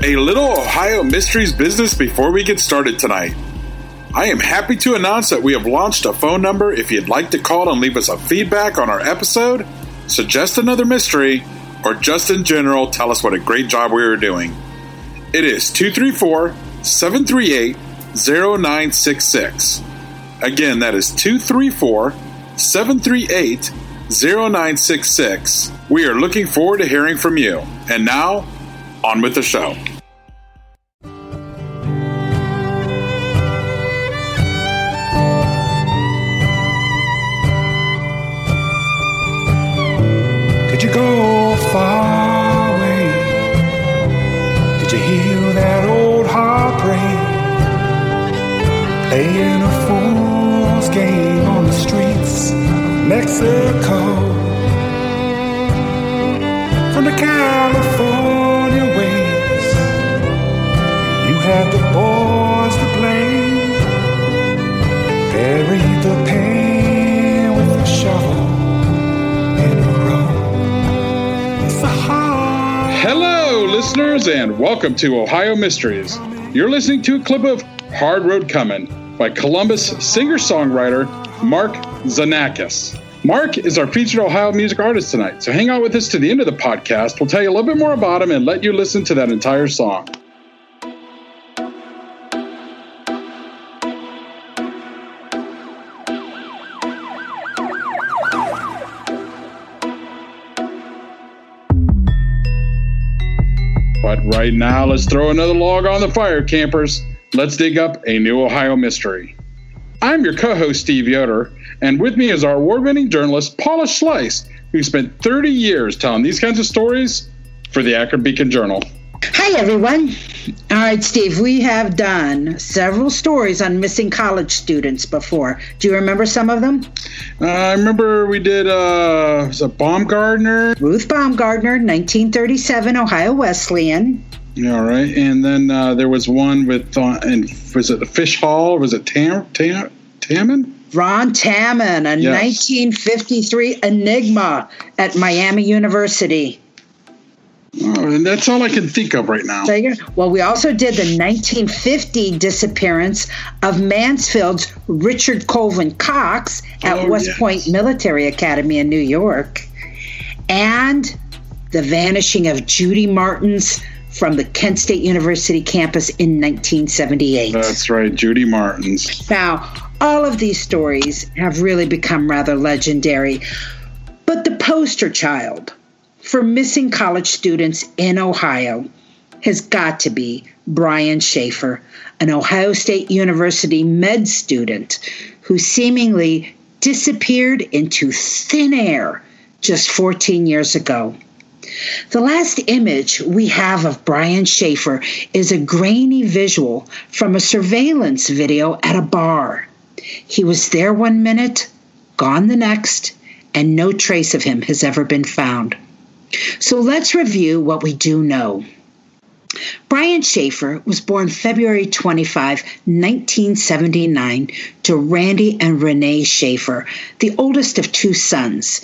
A little Ohio Mysteries business before we get started tonight. I am happy to announce that we have launched a phone number if you'd like to call and leave us a feedback on our episode, suggest another mystery, or just in general tell us what a great job we are doing. It is 234 738 0966. Again, that is 234 738 0966. We are looking forward to hearing from you. And now, on with the show. Welcome to Ohio Mysteries. You're listening to a clip of Hard Road Comin' by Columbus singer songwriter Mark Zanakis. Mark is our featured Ohio music artist tonight, so hang out with us to the end of the podcast. We'll tell you a little bit more about him and let you listen to that entire song. Right now, let's throw another log on the fire, campers. Let's dig up a new Ohio mystery. I'm your co host, Steve Yoder, and with me is our award winning journalist, Paula Schleis, who spent 30 years telling these kinds of stories for the Akron Beacon Journal. Hi, everyone. All right, Steve, we have done several stories on missing college students before. Do you remember some of them? Uh, I remember we did, uh, was it Baumgardner? Ruth Baumgardner, 1937, Ohio Wesleyan. Yeah, all right. And then uh, there was one with, uh, and was it the Fish Hall? Was it Tam, Tam, Tammen? Ron Tammen, a Yes. 1953 enigma at Miami University. Oh, and that's all I can think of right now. There you go. Well, we also did the 1950 disappearance of Mansfield's Richard Colvin Cox at Oh, West yes. Point Military Academy in New York, and the vanishing of Judy Martins from the Kent State University campus in 1978. That's right, Judy Martins. Now, all of these stories have really become rather legendary, but the poster child for missing college students in Ohio has got to be Brian Shaffer, an Ohio State University med student who seemingly disappeared into thin air just 14 years ago. The last image we have of Brian Shaffer is a grainy visual from a surveillance video at a bar. He was there one minute, gone the next, and no trace of him has ever been found. So let's review what we do know. Brian Shaffer was born February 25, 1979, to Randy and Renee Shaffer, the oldest of two sons.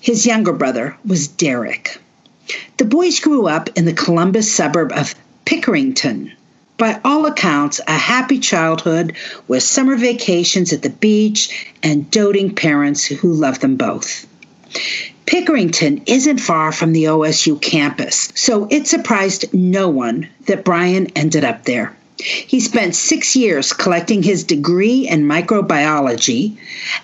His younger brother was Derek. The boys grew up in the Columbus suburb of Pickerington. By all accounts, a happy childhood with summer vacations at the beach and doting parents who loved them both. Pickerington isn't far from the OSU campus, so it surprised no one that Brian ended up there. He spent six years collecting his degree in microbiology,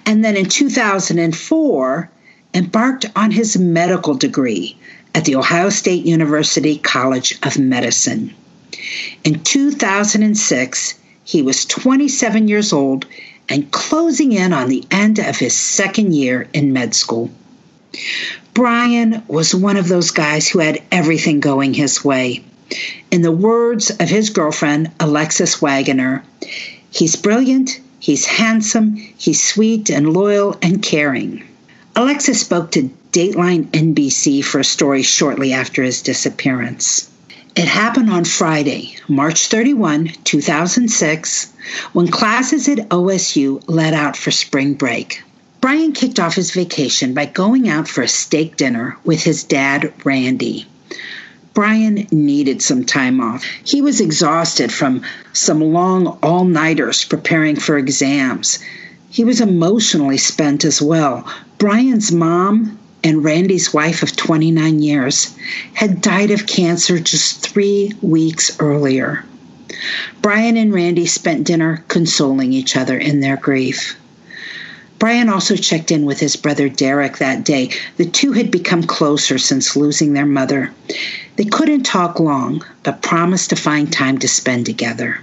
and then in 2004 embarked on his medical degree at the Ohio State University College of Medicine. In 2006, he was 27 years old and closing in on the end of his second year in med school. Brian was one of those guys who had everything going his way. In the words of his girlfriend, Alexis Waggoner, he's brilliant, he's handsome, he's sweet and loyal and caring. Alexis spoke to Dateline NBC for a story shortly after his disappearance. It happened on Friday, March 31, 2006, when classes at OSU let out for spring break. Brian kicked off his vacation by going out for a steak dinner with his dad, Randy. Brian needed some time off. He was exhausted from some long all nighters preparing for exams. He was emotionally spent as well. Brian's mom and Randy's wife of 29 years had died of cancer just three weeks earlier. Brian and Randy spent dinner consoling each other in their grief. Brian also checked in with his brother Derek that day. The two had become closer since losing their mother. They couldn't talk long, but promised to find time to spend together.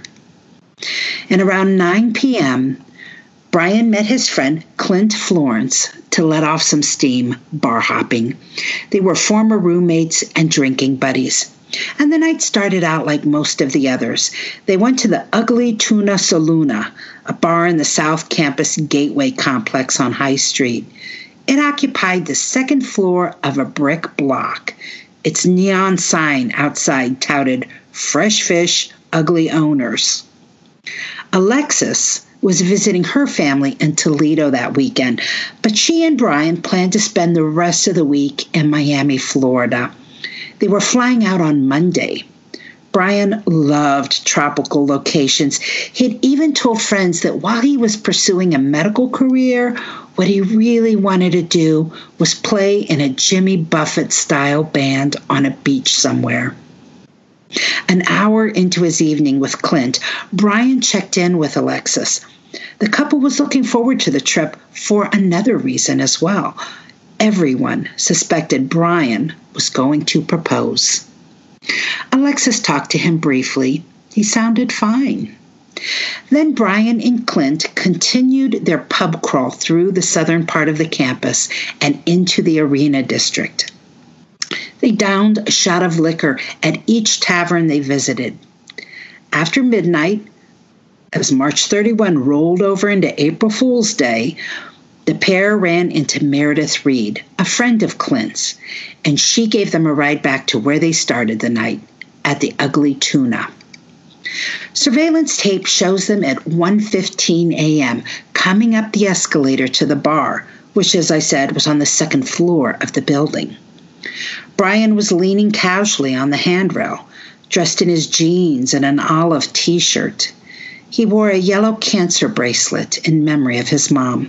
And around 9 p.m., Brian met his friend Clint Florence to let off some steam bar hopping. They were former roommates and drinking buddies. And the night started out like most of the others. They went to the Ugly Tuna Saloona, a bar in the South Campus Gateway complex on High Street. It occupied the second floor of a brick block. Its neon sign outside touted fresh fish, ugly owners. Alexis was visiting her family in Toledo that weekend, but she and Brian planned to spend the rest of the week in Miami, Florida. They were flying out on Monday. Brian loved tropical locations. He'd even told friends that while he was pursuing a medical career, what he really wanted to do was play in a Jimmy Buffett style band on a beach somewhere. An hour into his evening with Clint, Brian checked in with Alexis. The couple was looking forward to the trip for another reason as well. Everyone suspected Brian was going to propose. Alexis talked to him briefly. He sounded fine. Then Brian and Clint continued their pub crawl through the southern part of the campus and into the arena district. They downed a shot of liquor at each tavern they visited. After midnight, as March 31 rolled over into April Fool's Day, the pair ran into Meredith Reed, a friend of Clint's, and she gave them a ride back to where they started the night at the Ugly Tuna. Surveillance tape shows them at 1:15 a.m. coming up the escalator to the bar, which as I said was on the second floor of the building. Brian was leaning casually on the handrail, dressed in his jeans and an olive t-shirt. He wore a yellow cancer bracelet in memory of his mom.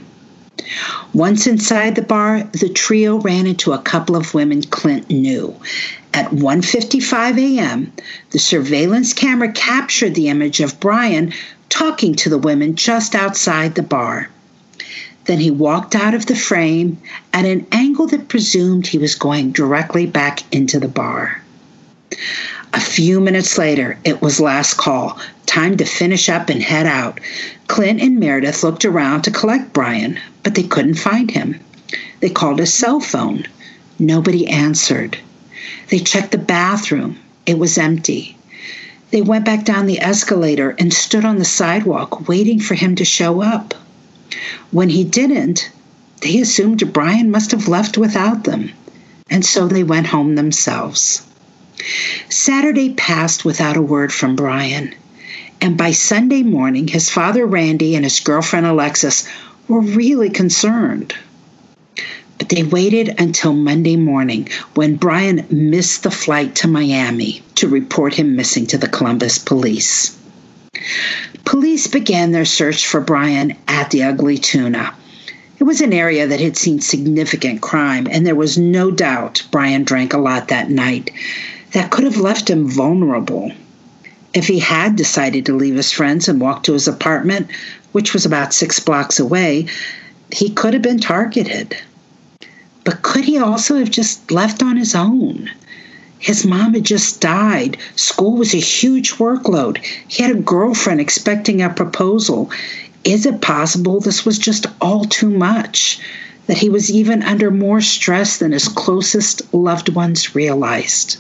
Once inside the bar, the trio ran into a couple of women Clint knew. At 1:55 a.m., the surveillance camera captured the image of Brian talking to the women just outside the bar. Then he walked out of the frame at an angle that presumed he was going directly back into the bar. A few minutes later, it was last call, time to finish up and head out. Clint and Meredith looked around to collect Brian, but they couldn't find him. They called his cell phone. Nobody answered. They checked the bathroom. It was empty. They went back down the escalator and stood on the sidewalk waiting for him to show up. When he didn't, they assumed Brian must have left without them, and so they went home themselves. Saturday passed without a word from Brian, and by Sunday morning, his father Randy and his girlfriend Alexis were really concerned. But they waited until Monday morning when Brian missed the flight to Miami to report him missing to the Columbus police. Police began their search for Brian at the Ugly Tuna. It was an area that had seen significant crime, and there was no doubt Brian drank a lot that night. That could have left him vulnerable. If he had decided to leave his friends and walk to his apartment, which was about six blocks away, he could have been targeted. But could he also have just left on his own? His mom had just died. School was a huge workload. He had a girlfriend expecting a proposal. Is it possible this was just all too much? That he was even under more stress than his closest loved ones realized?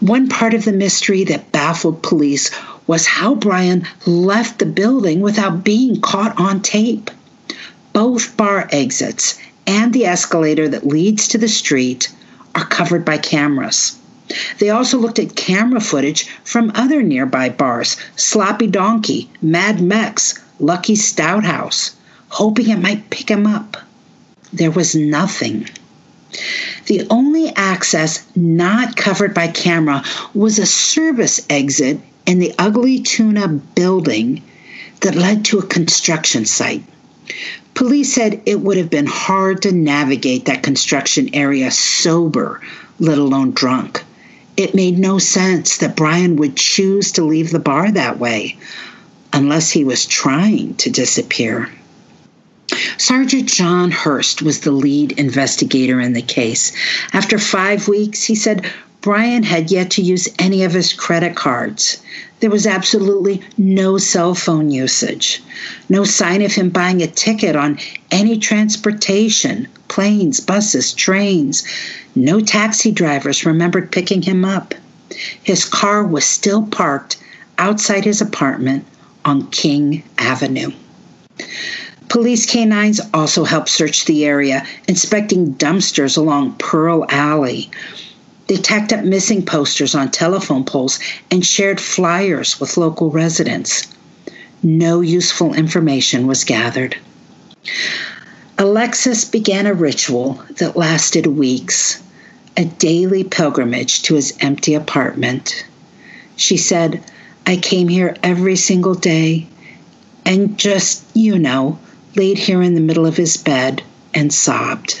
One part of the mystery that baffled police was how Brian left the building without being caught on tape. Both bar exits and the escalator that leads to the street are covered by cameras. They also looked at camera footage from other nearby bars Sloppy Donkey, Mad Mex, Lucky Stout House, hoping it might pick him up. There was nothing. The only access not covered by camera was a service exit in the ugly tuna building that led to a construction site. Police said it would have been hard to navigate that construction area sober, let alone drunk. It made no sense that Brian would choose to leave the bar that way, unless he was trying to disappear. Sergeant John Hurst was the lead investigator in the case. After five weeks, he said Brian had yet to use any of his credit cards. There was absolutely no cell phone usage, no sign of him buying a ticket on any transportation, planes, buses, trains. No taxi drivers remembered picking him up. His car was still parked outside his apartment on King Avenue. Police canines also helped search the area, inspecting dumpsters along Pearl Alley. They tacked up missing posters on telephone poles and shared flyers with local residents. No useful information was gathered. Alexis began a ritual that lasted weeks, a daily pilgrimage to his empty apartment. She said, I came here every single day and just, you know, laid here in the middle of his bed and sobbed.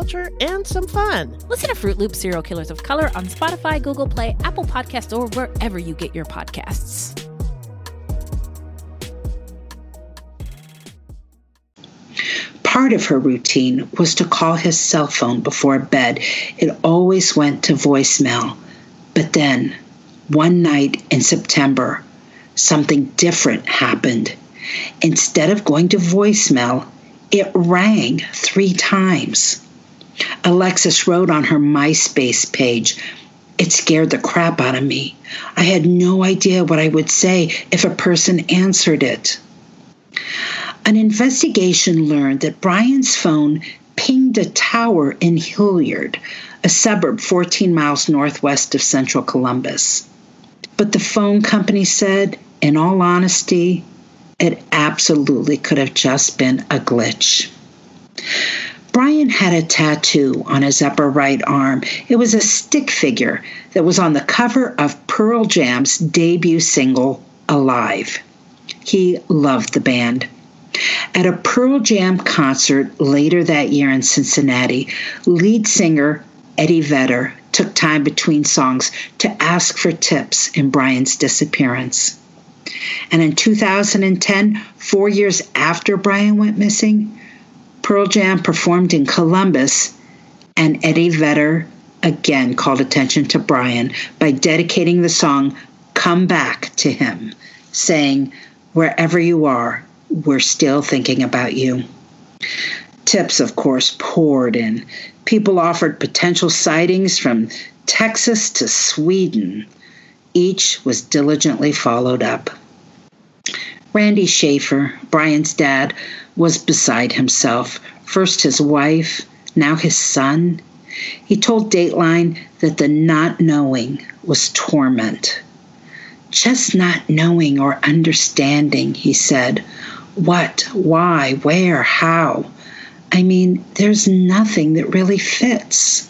culture, and some fun. Listen to Fruit Loop Serial Killers of Color on Spotify, Google Play, Apple Podcasts, or wherever you get your podcasts. Part of her routine was to call his cell phone before bed. It always went to voicemail. But then, one night in September, something different happened. Instead of going to voicemail, it rang three times. Alexis wrote on her MySpace page, It scared the crap out of me. I had no idea what I would say if a person answered it. An investigation learned that Brian's phone pinged a tower in Hilliard, a suburb 14 miles northwest of central Columbus. But the phone company said, in all honesty, it absolutely could have just been a glitch. Brian had a tattoo on his upper right arm. It was a stick figure that was on the cover of Pearl Jam's debut single, Alive. He loved the band. At a Pearl Jam concert later that year in Cincinnati, lead singer Eddie Vedder took time between songs to ask for tips in Brian's disappearance. And in 2010, four years after Brian went missing, Pearl Jam performed in Columbus, and Eddie Vedder again called attention to Brian by dedicating the song Come Back to him, saying, Wherever you are, we're still thinking about you. Tips, of course, poured in. People offered potential sightings from Texas to Sweden. Each was diligently followed up. Randy Shaffer, Brian's dad, was beside himself. first his wife, now his son. He told Dateline that the not knowing was torment. Just not knowing or understanding, he said. What, why, where, how. I mean, there's nothing that really fits.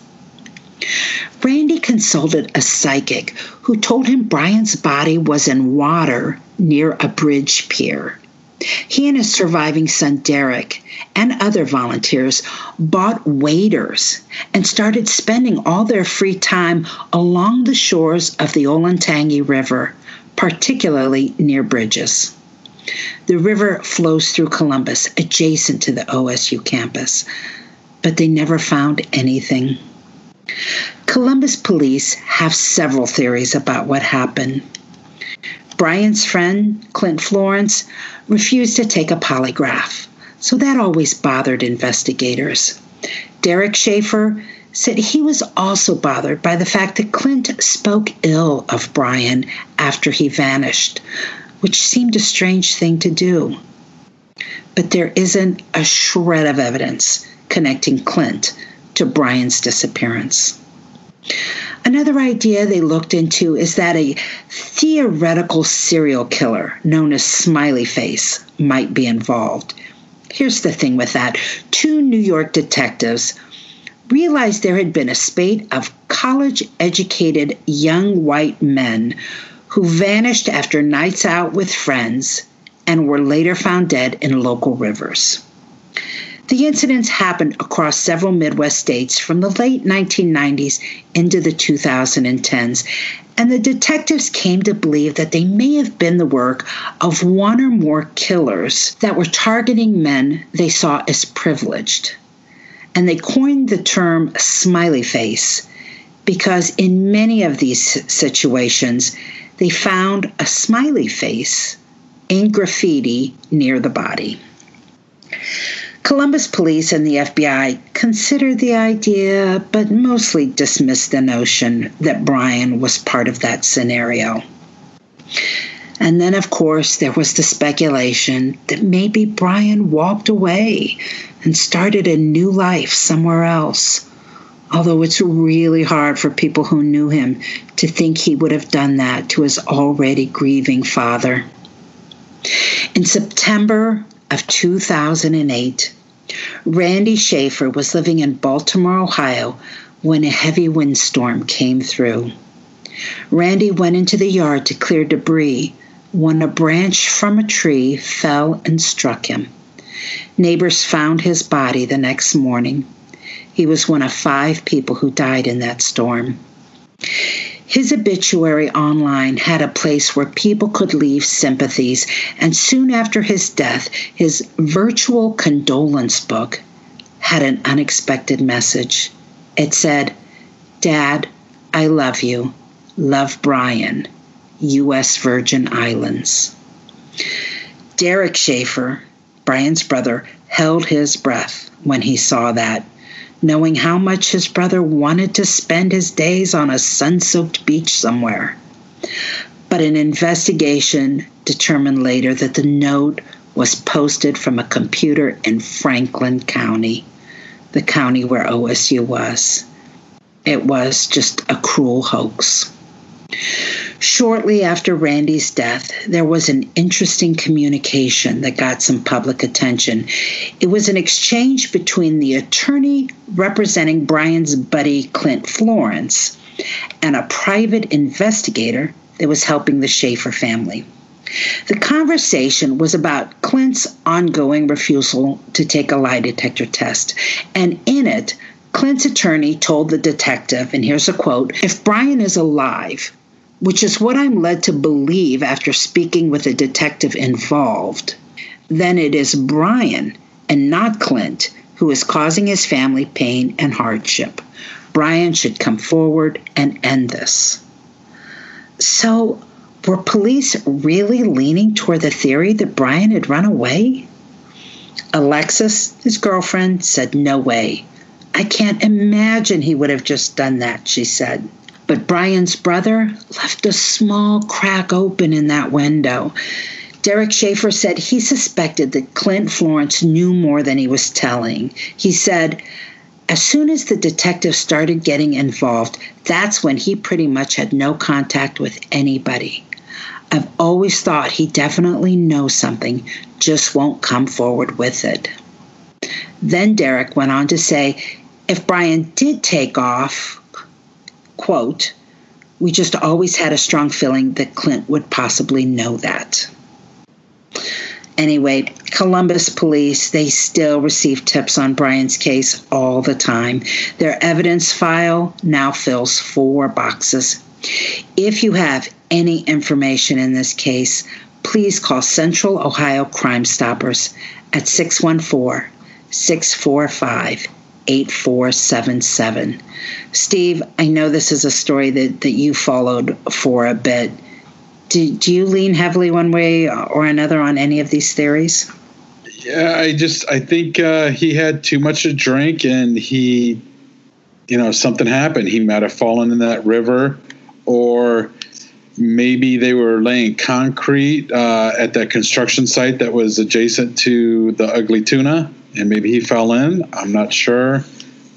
Randy consulted a psychic who told him Brian's body was in water near a bridge pier. He and his surviving son Derek and other volunteers bought waders and started spending all their free time along the shores of the Olentangy River, particularly near bridges. The river flows through Columbus, adjacent to the OSU campus, but they never found anything. Columbus police have several theories about what happened. Brian's friend, Clint Florence, refused to take a polygraph, so that always bothered investigators. Derek Shaffer said he was also bothered by the fact that Clint spoke ill of Brian after he vanished, which seemed a strange thing to do. But there isn't a shred of evidence connecting Clint to Brian's disappearance. Another idea they looked into is that a theoretical serial killer known as Smiley Face might be involved. Here's the thing with that two New York detectives realized there had been a spate of college educated young white men who vanished after nights out with friends and were later found dead in local rivers. The incidents happened across several Midwest states from the late 1990s into the 2010s, and the detectives came to believe that they may have been the work of one or more killers that were targeting men they saw as privileged. And they coined the term smiley face because in many of these situations, they found a smiley face in graffiti near the body. Columbus police and the FBI considered the idea, but mostly dismissed the notion that Brian was part of that scenario. And then, of course, there was the speculation that maybe Brian walked away and started a new life somewhere else. Although it's really hard for people who knew him to think he would have done that to his already grieving father. In September of 2008, Randy Shaffer was living in Baltimore, Ohio, when a heavy windstorm came through. Randy went into the yard to clear debris when a branch from a tree fell and struck him. Neighbors found his body the next morning. He was one of five people who died in that storm. His obituary online had a place where people could leave sympathies, and soon after his death, his virtual condolence book had an unexpected message. It said, Dad, I love you. Love Brian, U.S. Virgin Islands. Derek Shaffer, Brian's brother, held his breath when he saw that knowing how much his brother wanted to spend his days on a sun soaked beach somewhere. But an investigation determined later that the note was posted from a computer in Franklin County, the county where OSU was. It was just a cruel hoax. Shortly after Randy's death, there was an interesting communication that got some public attention. It was an exchange between the attorney representing Brian's buddy, Clint Florence, and a private investigator that was helping the Shaffer family. The conversation was about Clint's ongoing refusal to take a lie detector test, and in it, Clint's attorney told the detective, and here's a quote If Brian is alive, which is what I'm led to believe after speaking with a detective involved, then it is Brian and not Clint who is causing his family pain and hardship. Brian should come forward and end this. So, were police really leaning toward the theory that Brian had run away? Alexis, his girlfriend, said, No way. I can't imagine he would have just done that, she said. But Brian's brother left a small crack open in that window. Derek Shaffer said he suspected that Clint Florence knew more than he was telling. He said, as soon as the detective started getting involved, that's when he pretty much had no contact with anybody. I've always thought he definitely knows something, just won't come forward with it. Then Derek went on to say if Brian did take off, quote, we just always had a strong feeling that Clint would possibly know that. Anyway, Columbus police, they still receive tips on Brian's case all the time. Their evidence file now fills four boxes. If you have any information in this case, please call Central Ohio Crime Stoppers at 614 645 8477. Steve, I know this is a story that, that you followed for a bit. Do, do you lean heavily one way or another on any of these theories? Yeah, I just I think uh, he had too much to drink and he, you know, something happened. He might have fallen in that river, or maybe they were laying concrete uh, at that construction site that was adjacent to the Ugly Tuna, and maybe he fell in. I'm not sure,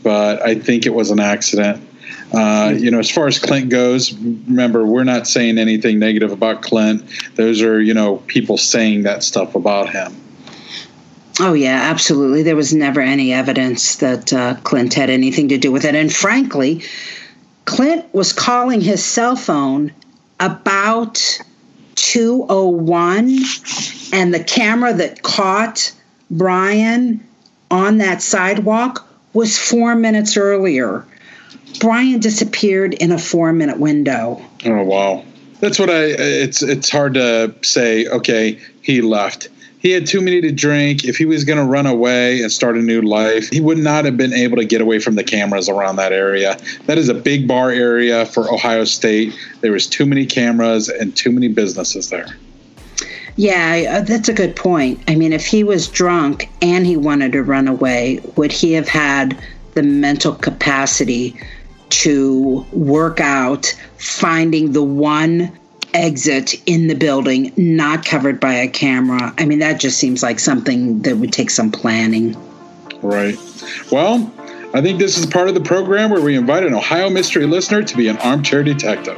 but I think it was an accident. Uh, you know, as far as Clint goes, remember we're not saying anything negative about Clint. Those are you know people saying that stuff about him. Oh, yeah, absolutely. There was never any evidence that uh, Clint had anything to do with it. And frankly, Clint was calling his cell phone about 201, and the camera that caught Brian on that sidewalk was four minutes earlier. Brian disappeared in a four minute window. Oh, wow. That's what I. It's it's hard to say. Okay, he left he had too many to drink. If he was going to run away and start a new life, he would not have been able to get away from the cameras around that area. That is a big bar area for Ohio State. There was too many cameras and too many businesses there. Yeah, uh, that's a good point. I mean, if he was drunk and he wanted to run away, would he have had the mental capacity to work out finding the one exit in the building not covered by a camera. I mean, that just seems like something that would take some planning. Right. Well, I think this is part of the program where we invite an Ohio mystery listener to be an armchair detective.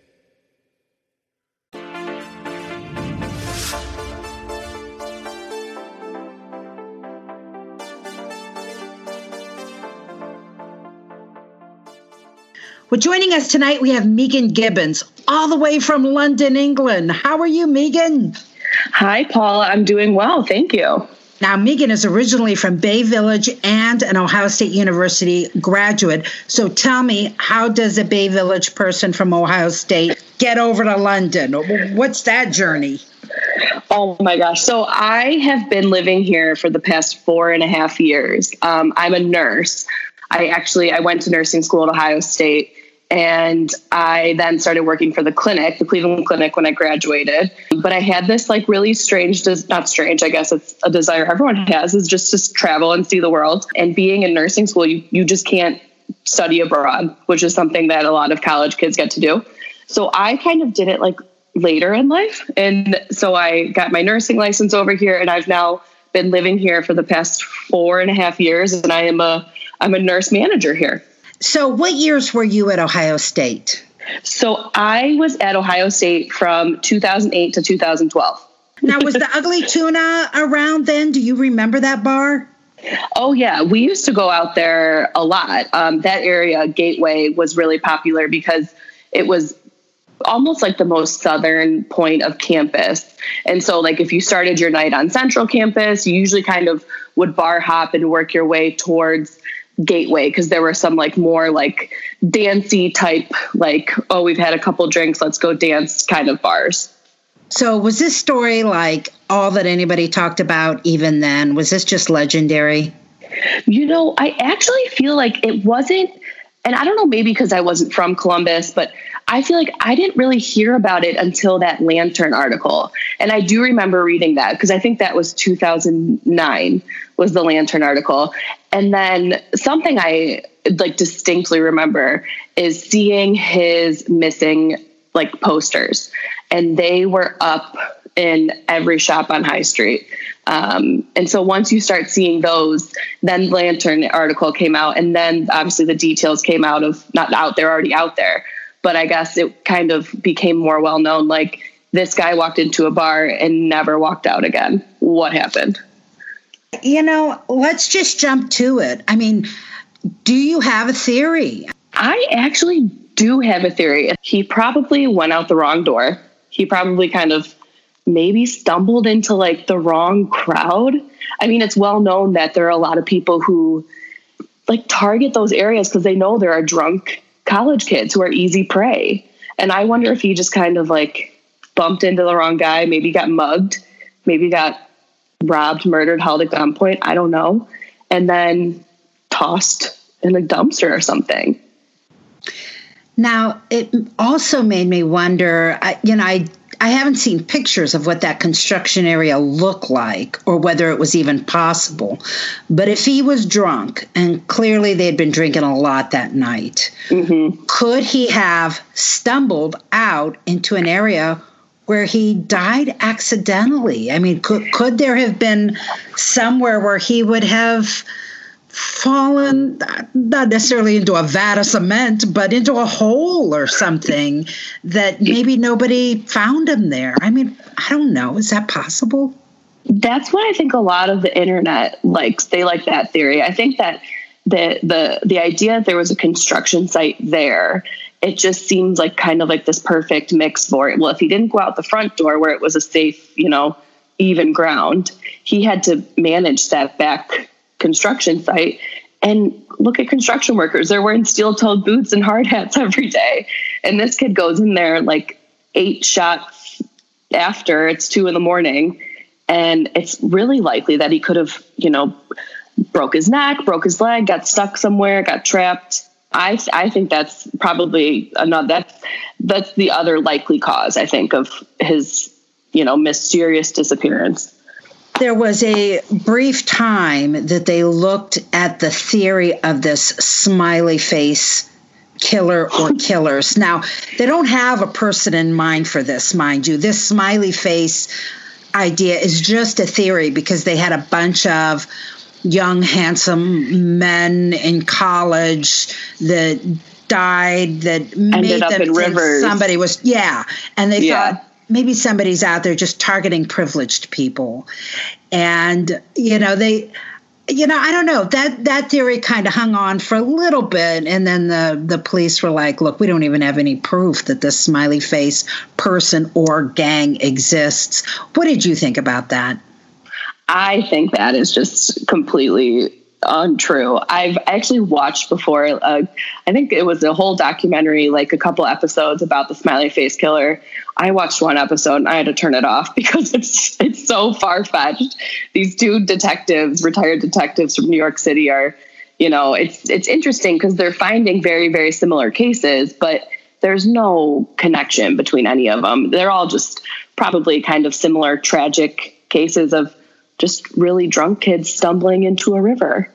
Well, joining us tonight, we have Megan Gibbons, all the way from London, England. How are you, Megan? Hi, Paula. I'm doing well. Thank you. Now, Megan is originally from Bay Village and an Ohio State University graduate. So tell me, how does a Bay Village person from Ohio State get over to London? What's that journey? Oh my gosh. So I have been living here for the past four and a half years. Um, I'm a nurse. I actually I went to nursing school at Ohio State And I then started working for the clinic, the Cleveland Clinic, when I graduated. But I had this like really strange, not strange, I guess it's a desire everyone has, is just to travel and see the world. And being in nursing school, you, you just can't study abroad, which is something that a lot of college kids get to do. So I kind of did it like later in life. And so I got my nursing license over here and I've now been living here for the past four and a half years and I am a I'm a nurse manager here. So, what years were you at Ohio State? So, I was at Ohio State from 2008 to 2012. now, was the Ugly Tuna around then? Do you remember that bar? Oh yeah, we used to go out there a lot. Um, that area, Gateway, was really popular because it was almost like the most southern point of campus. And so, like, if you started your night on Central Campus, you usually kind of would bar hop and work your way towards gateway because there were some like more like dancey type like oh we've had a couple drinks let's go dance kind of bars. So was this story like all that anybody talked about even then? Was this just legendary? You know i actually feel like it wasn't and i don't know maybe because i wasn't from columbus but I feel like I didn't really hear about it until that Lantern article. And I do remember reading that because I think that was 2009 was the Lantern article. And then something I like distinctly remember is seeing his missing like posters and they were up in every shop on High Street. Um, and so once you start seeing those, then Lantern article came out, and then obviously the details came out of not out, they're already out there but I guess it kind of became more well known. Like this guy walked into a bar and never walked out again. What happened? You know, let's just jump to it. I mean, do you have a theory? I actually do have a theory. He probably went out the wrong door. He probably kind of maybe stumbled into like the wrong crowd. I mean, it's well known that there are a lot of people who like target those areas because they know there are drunk college kids who are easy prey. And I wonder if he just kind of like bumped into the wrong guy, maybe got mugged, maybe got robbed, murdered, held at gunpoint. I don't know. And then tossed in a dumpster or something. Now, it also made me wonder, you know, I I haven't seen pictures of what that construction area looked like or whether it was even possible. But if he was drunk, and clearly they'd been drinking a lot that night, mm-hmm. could he have stumbled out into an area where he died accidentally? I mean, could, could there have been somewhere where he would have fallen not necessarily into a vat of cement but into a hole or something that maybe nobody found him there. I mean i don't know. Is that possible? That's what i think a lot of the internet likes they like that theory. I think that the the the idea that there was a construction site there it just seems like kind of like this perfect mix for it. Well if he didn't go out the front door where it was a safe you know even ground he had to manage that back construction site and look at construction workers. They're wearing steel toed boots and hard hats every day. And this kid goes in there like eight shots after it's two in the morning. And it's really likely that he could have, you know, broke his neck, broke his leg, got stuck somewhere, got trapped. I I think that's probably another that's that's the other likely cause I think of his you know mysterious disappearance there was a brief time that they looked at the theory of this smiley face killer or killers. Now, they don't have a person in mind for this, mind you. This smiley face idea is just a theory because they had a bunch of young, handsome men in college that died that Ended made them think rivers. somebody was yeah and they yeah. thought maybe somebody's out there just targeting privileged people. And you know they you know i don't know. That that theory kind of hung on for a little bit and then the the police were like look we don't even have any proof that this smiley face person or gang exists. What did you think about that? I think that is just completely untrue. I've actually watched before. Uh, I think it was a whole documentary, like a couple episodes about the smiley face killer. I watched one episode and I had to turn it off because it's it's so far fetched. These two detectives, retired detectives from New York City, are you know, it's it's interesting because they're finding very very similar cases, but there's no connection between any of them. They're all just probably kind of similar tragic cases of just really drunk kids stumbling into a river.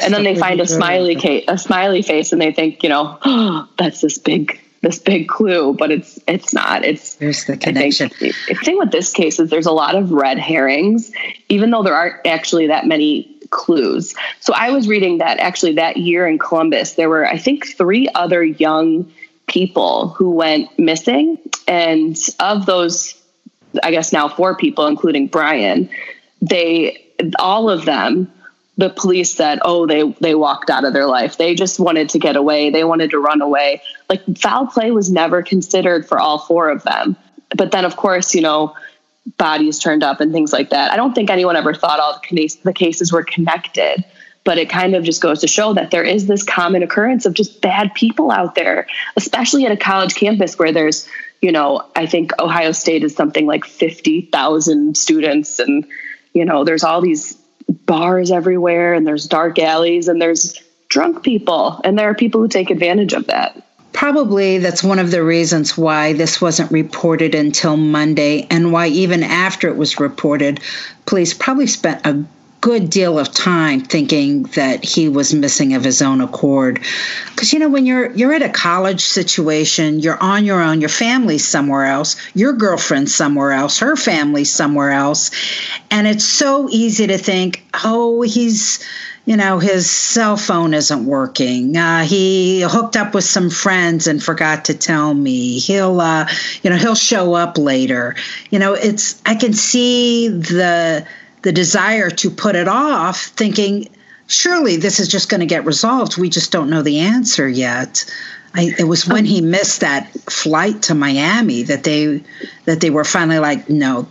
And then they find a smiley case, a smiley face, and they think, you know, oh, that's this big, this big clue, but it's it's not. It's there's the connection. I think, the thing with this case is there's a lot of red herrings, even though there aren't actually that many clues. So I was reading that actually that year in Columbus, there were I think three other young people who went missing, and of those, I guess now four people, including Brian, they all of them the police said oh they they walked out of their life. They just wanted to get away. They wanted to run away. Like foul play was never considered for all four of them. But then of course you know bodies turned up and things like that. I don't think anyone ever thought all the, case, the cases were connected. But it kind of just goes to show that there is this common occurrence of just bad people out there especially at a college campus where there's you know i think ohio state is something like 50000 students and you know there's all these bars everywhere and there's dark alleys and there's drunk people. And there are people who take advantage of that. Probably that's one of the reasons why this wasn't reported until Monday, and why even after it was reported, police probably spent a good deal of time thinking that he was missing of his own accord. Because you know when you're you're at a college situation you're on your own your family's somewhere else your girlfriend's somewhere else her family's somewhere else and it's so easy to think oh he's you know his cell phone isn't working. Uh, he hooked up with some friends and forgot to tell me. He'll uh, you know he'll show up later. You know it's i can see the the desire to put it off, thinking, surely this is just going to get resolved. We just don't know the answer yet. I, it was when oh. he missed that flight to Miami that they that they were finally like, no,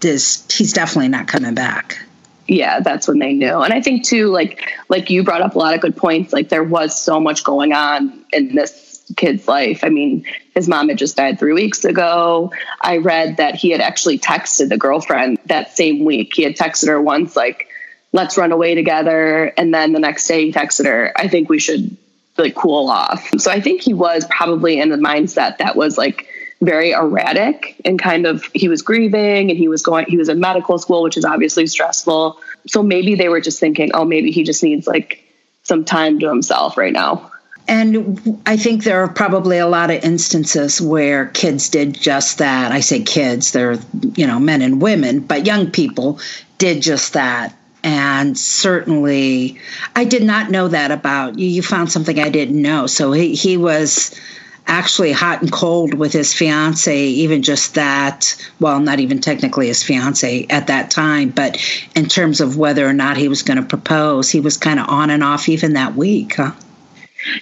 this he's definitely not coming back. Yeah, that's when they knew. And I think too, like like you brought up a lot of good points. Like there was so much going on in this kid's life. I mean, his mom had just died three weeks ago. I read that he had actually texted the girlfriend that same week. He had texted her once, like, let's run away together. And then the next day he texted her, I think we should like cool off. So I think he was probably in a mindset that was like very erratic and kind of he was grieving and he was going he was in medical school which is obviously stressful so maybe they were just thinking oh maybe he just needs like some time to himself right now and I think there are probably a lot of instances where kids did just that. I say kids, they're, you know, men and women, but young people did just that. And certainly, I did not know that about you. You found something I didn't know. So he, he was actually hot and cold with his fiance, even just that. Well, not even technically his fiance at that time, but in terms of whether or not he was going to propose, he was kind of on and off even that week, huh?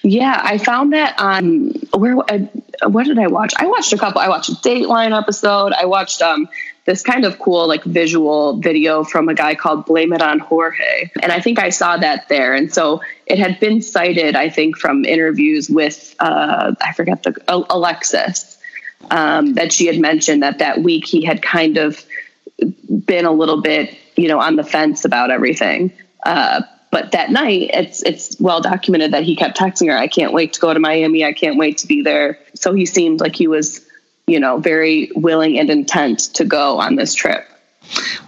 Yeah, I found that on where uh, what did I watch? I watched a couple. I watched a Dateline episode. I watched um this kind of cool like visual video from a guy called Blame It on Jorge, and I think I saw that there. And so it had been cited, I think, from interviews with uh, I forget the Alexis um, that she had mentioned that that week he had kind of been a little bit you know on the fence about everything. Uh, but that night, it's it's well documented that he kept texting her, "I can't wait to go to Miami. I can't wait to be there." So he seemed like he was, you know, very willing and intent to go on this trip.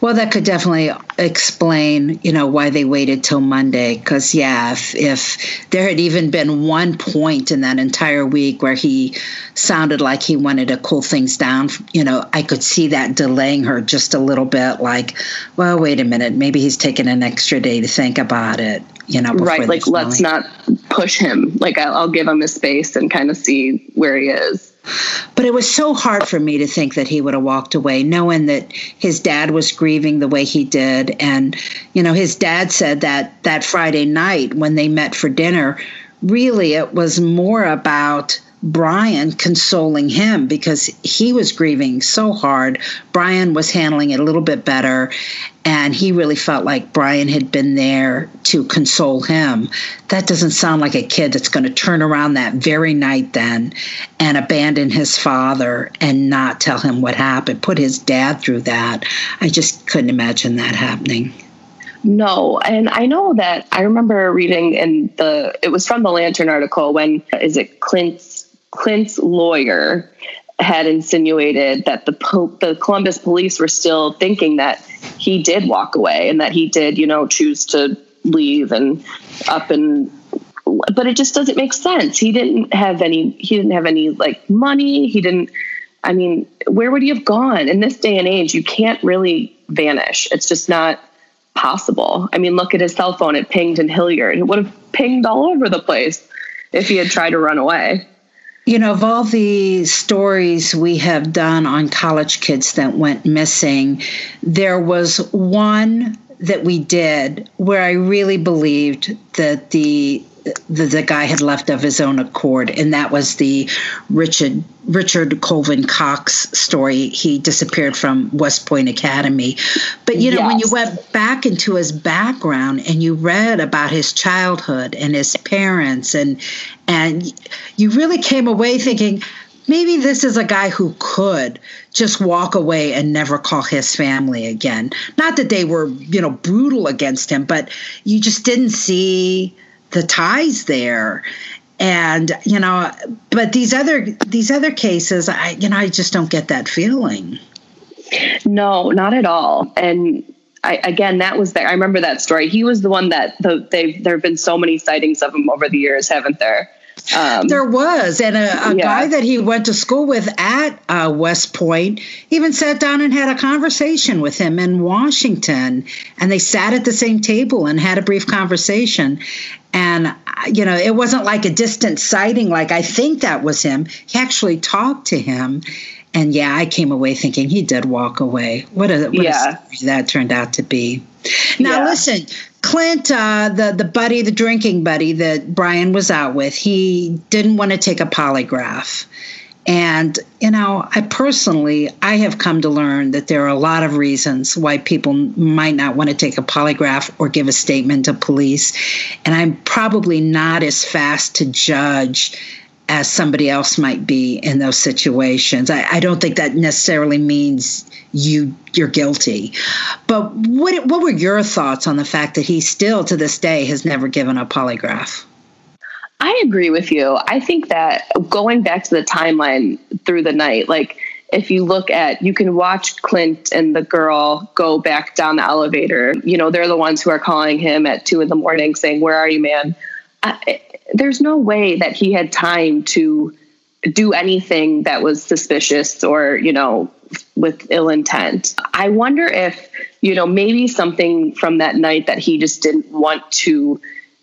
Well, that could definitely explain, you know, why they waited till Monday. Because yeah, if, if there had even been one point in that entire week where he sounded like he wanted to cool things down, you know, I could see that delaying her just a little bit. Like, well, wait a minute, maybe he's taking an extra day to think about it. You know, right? Like, let's not push him. Like, I'll, I'll give him a space and kind of see where he is. But it was so hard for me to think that he would have walked away, knowing that his dad was grieving the way he did. And, you know, his dad said that that Friday night when they met for dinner, really it was more about Brian consoling him because he was grieving so hard. Brian was handling it a little bit better, and he really felt like Brian had been there to console him. That doesn't sound like a kid that's going to turn around that very night then and abandon his father and not tell him what happened, put his dad through that. I just couldn't imagine that happening. No, and I know that I remember reading in the it was from the Lantern article when is it Clint's Clint's lawyer had insinuated that the the Columbus police were still thinking that he did walk away and that he did, you know, choose to leave and up and but it just doesn't make sense. He didn't have any he didn't have any like money. He didn't I mean, where would he have gone? In this day and age, you can't really vanish. It's just not possible. I mean, look at his cell phone. It pinged in Hilliard. It would have pinged all over the place if he had tried to run away. You know, of all the stories we have done on college kids that went missing, there was one that we did where I really believed that the the, the guy had left of his own accord, and that was the Richard Richard Colvin Cox story. He disappeared from West Point Academy, but you know yes. when you went back into his background and you read about his childhood and his parents, and and you really came away thinking maybe this is a guy who could just walk away and never call his family again. Not that they were, you know, brutal against him, but you just didn't see the ties there and you know but these other these other cases i you know i just don't get that feeling. No not at all. And I, again that was there i remember that story. He was the one that the, they've there have been so many sightings of him over the years haven't there um, there was, and a, a yeah. guy that he went to school with at uh, West Point even sat down and had a conversation with him in Washington, and they sat at the same table and had a brief conversation. And uh, you know, it wasn't like a distant sighting. Like I think that was him. He actually talked to him, and yeah, I came away thinking he did walk away. What a what yeah. a story that turned out to be. Now yeah. listen, Clint, uh, the the buddy, the drinking buddy that Brian was out with, he didn't want to take a polygraph. And you know, I personally, I have come to learn that there are a lot of reasons why people might not want to take a polygraph or give a statement to police. And I'm probably not as fast to judge as somebody else might be in those situations. I, I, don't think that necessarily means you you're guilty. But what what were your thoughts on the fact that he still to this day has never given a polygraph? I agree with you. I think that going back to the timeline through the night, like if you look at you can watch Clint and the girl go back down the elevator. You know, they're the ones who are calling him at two in the morning saying, Where are you, man? I, there's no way that he had time to do anything that was suspicious or, you know, with ill intent. I wonder if, you know, maybe something from that night that he just didn't want to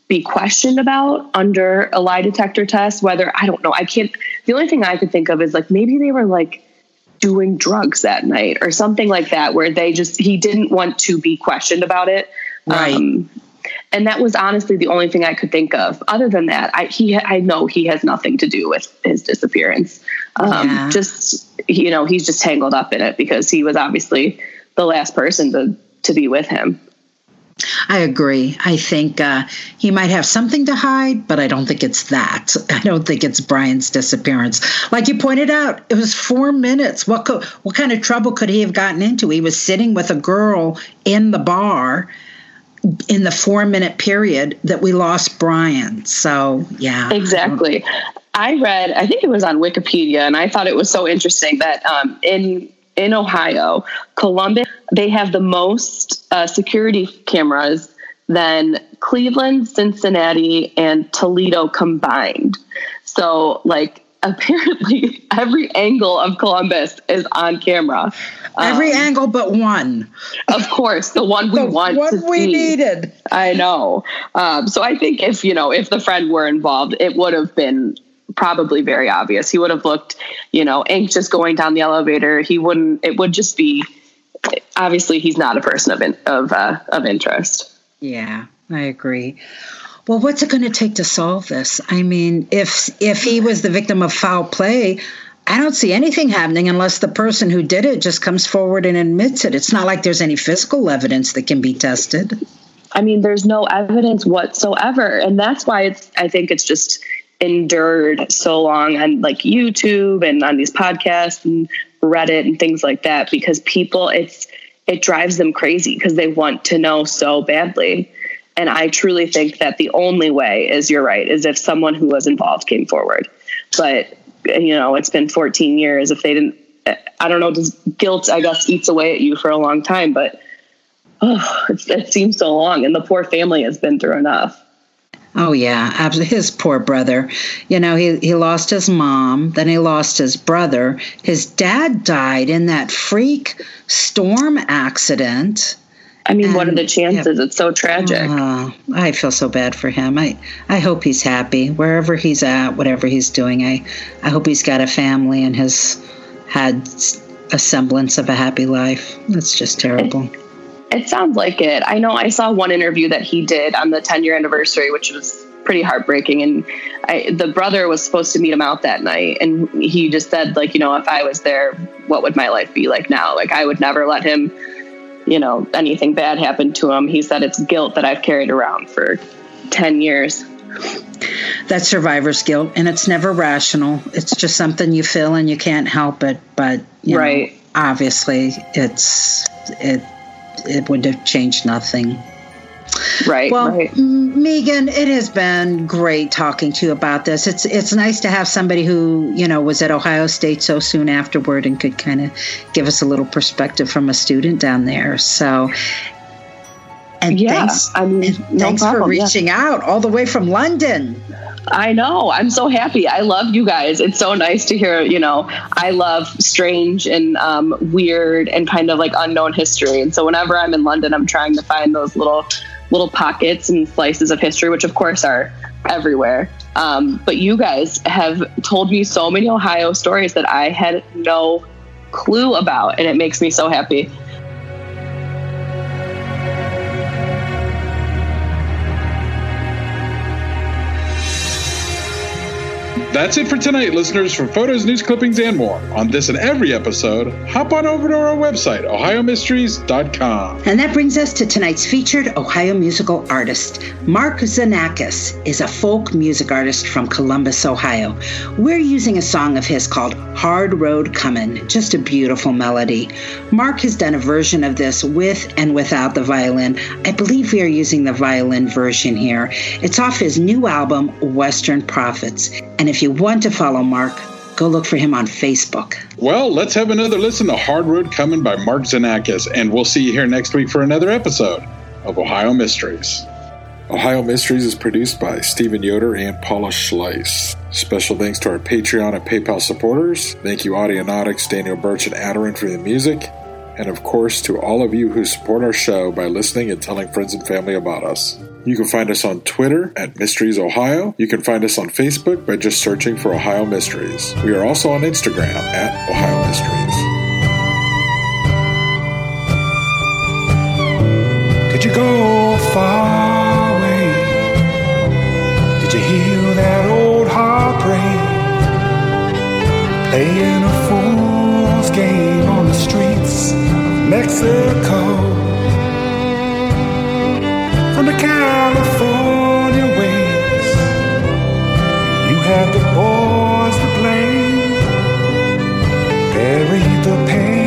be questioned about under a lie detector test, whether I don't know. I can't, the only thing I could think of is like maybe they were like doing drugs that night or something like that, where they just, he didn't want to be questioned about it. Right. Um, and that was honestly the only thing I could think of. Other than that, I he I know he has nothing to do with his disappearance. Um, yeah. Just you know, he's just tangled up in it because he was obviously the last person to to be with him. I agree. I think uh, he might have something to hide, but I don't think it's that. I don't think it's Brian's disappearance. Like you pointed out, it was four minutes. What co- what kind of trouble could he have gotten into? He was sitting with a girl in the bar in the four minute period that we lost Brian. So, yeah. Exactly. I read, I think it was on Wikipedia, and I thought it was so interesting that um, in in Ohio, Columbus, they have the most uh, security cameras than Cleveland, Cincinnati, and Toledo combined. So, like, apparently every angle of Columbus is on camera. Every um, angle but one. Of course, the one we the want one to we see. needed. I know. Um, so I think if you know if the friend were involved, it would have been probably very obvious. He would have looked, you know, anxious going down the elevator. He wouldn't. It would just be. Obviously, he's not a person of in, of uh, of interest. Yeah, I agree. Well, what's it going to take to solve this? I mean, if if he was the victim of foul play, I don't see anything happening unless the person who did it just comes forward and admits it. It's not like there's any physical evidence that can be tested. I mean, there's no evidence whatsoever. And that's why it's, I think it's just endured so long on like YouTube and on these podcasts and Reddit and things like that because people, it's, it drives them crazy because they want to know so badly. And I truly think that the only way is you're right, is if someone who was involved came forward. But, you know, it's been 14 years. If they didn't, I don't know, does guilt, I guess, eats away at you for a long time, but oh, it seems so long. And the poor family has been through enough. Oh yeah, absolutely. His poor brother. You know, he he lost his mom, then he lost his brother. His dad died in that freak storm accident. I mean, and, what are the chances? It's so tragic. Uh, I feel so bad for him. I I hope he's happy wherever he's at, whatever he's doing. I I hope he's got a family and has had a semblance of a happy life. That's just terrible. It sounds like it. I know I saw one interview that he did on the 10 year anniversary, which was pretty heartbreaking. And I, the brother was supposed to meet him out that night. And he just said, like, you know, if I was there, what would my life be like now? Like, I would never let him, you know, anything bad happened to him. He said it's guilt that I've carried around for 10 years. That's survivor's guilt. And it's never rational. It's just something you feel and you can't help it. But, right. Know, obviously, it's, it, it would have changed nothing. Right. Well, right. Megan, it has been great talking to you about this. It's it's nice to have somebody who you know was at Ohio State so soon afterward and could kind of give us a little perspective from a student down there. So. And yeah, thanks, I mean, no thanks problem, for reaching yeah. out all the way from London. I know. I'm so happy. I love you guys. It's so nice to hear, you know, I love strange and um, weird and kind of like unknown history. And so whenever I'm in London, I'm trying to find those little little pockets and slices of history, which of course are everywhere. Um, but you guys have told me so many Ohio stories that I had no clue about, and it makes me so happy. That's it for tonight, listeners. For photos, news clippings, and more on this and every episode, hop on over to our website, ohiomysteries.com. And that brings us to tonight's featured Ohio musical artist. Mark Xenakis is a folk music artist from Columbus, Ohio. We're using a song of his called Hard Road Comin', just a beautiful melody. Mark has done a version of this with and without the violin. I believe we are using the violin version here. It's off his new album, Western Prophets. And if you want to follow Mark, go look for him on Facebook. Well, let's have another listen to Hard Road Comin' by Mark Xenakis, and we'll see you here next week for another episode of Ohio Mysteries. Ohio Mysteries is produced by Stephen Yoder and Paula Schleis. Special thanks to our Patreon and PayPal supporters. Thank you, Audionautics, Daniel Birch, and Adarin for the music. And of course, to all of you who support our show by listening and telling friends and family about us. You can find us on Twitter at Mysteries Ohio. You can find us on Facebook by just searching for Ohio Mysteries. We are also on Instagram at Ohio Mysteries. Did you go far away? Did you hear that old heartbreak? Playing Mexico from the California ways. You have the boys to blame, buried the pain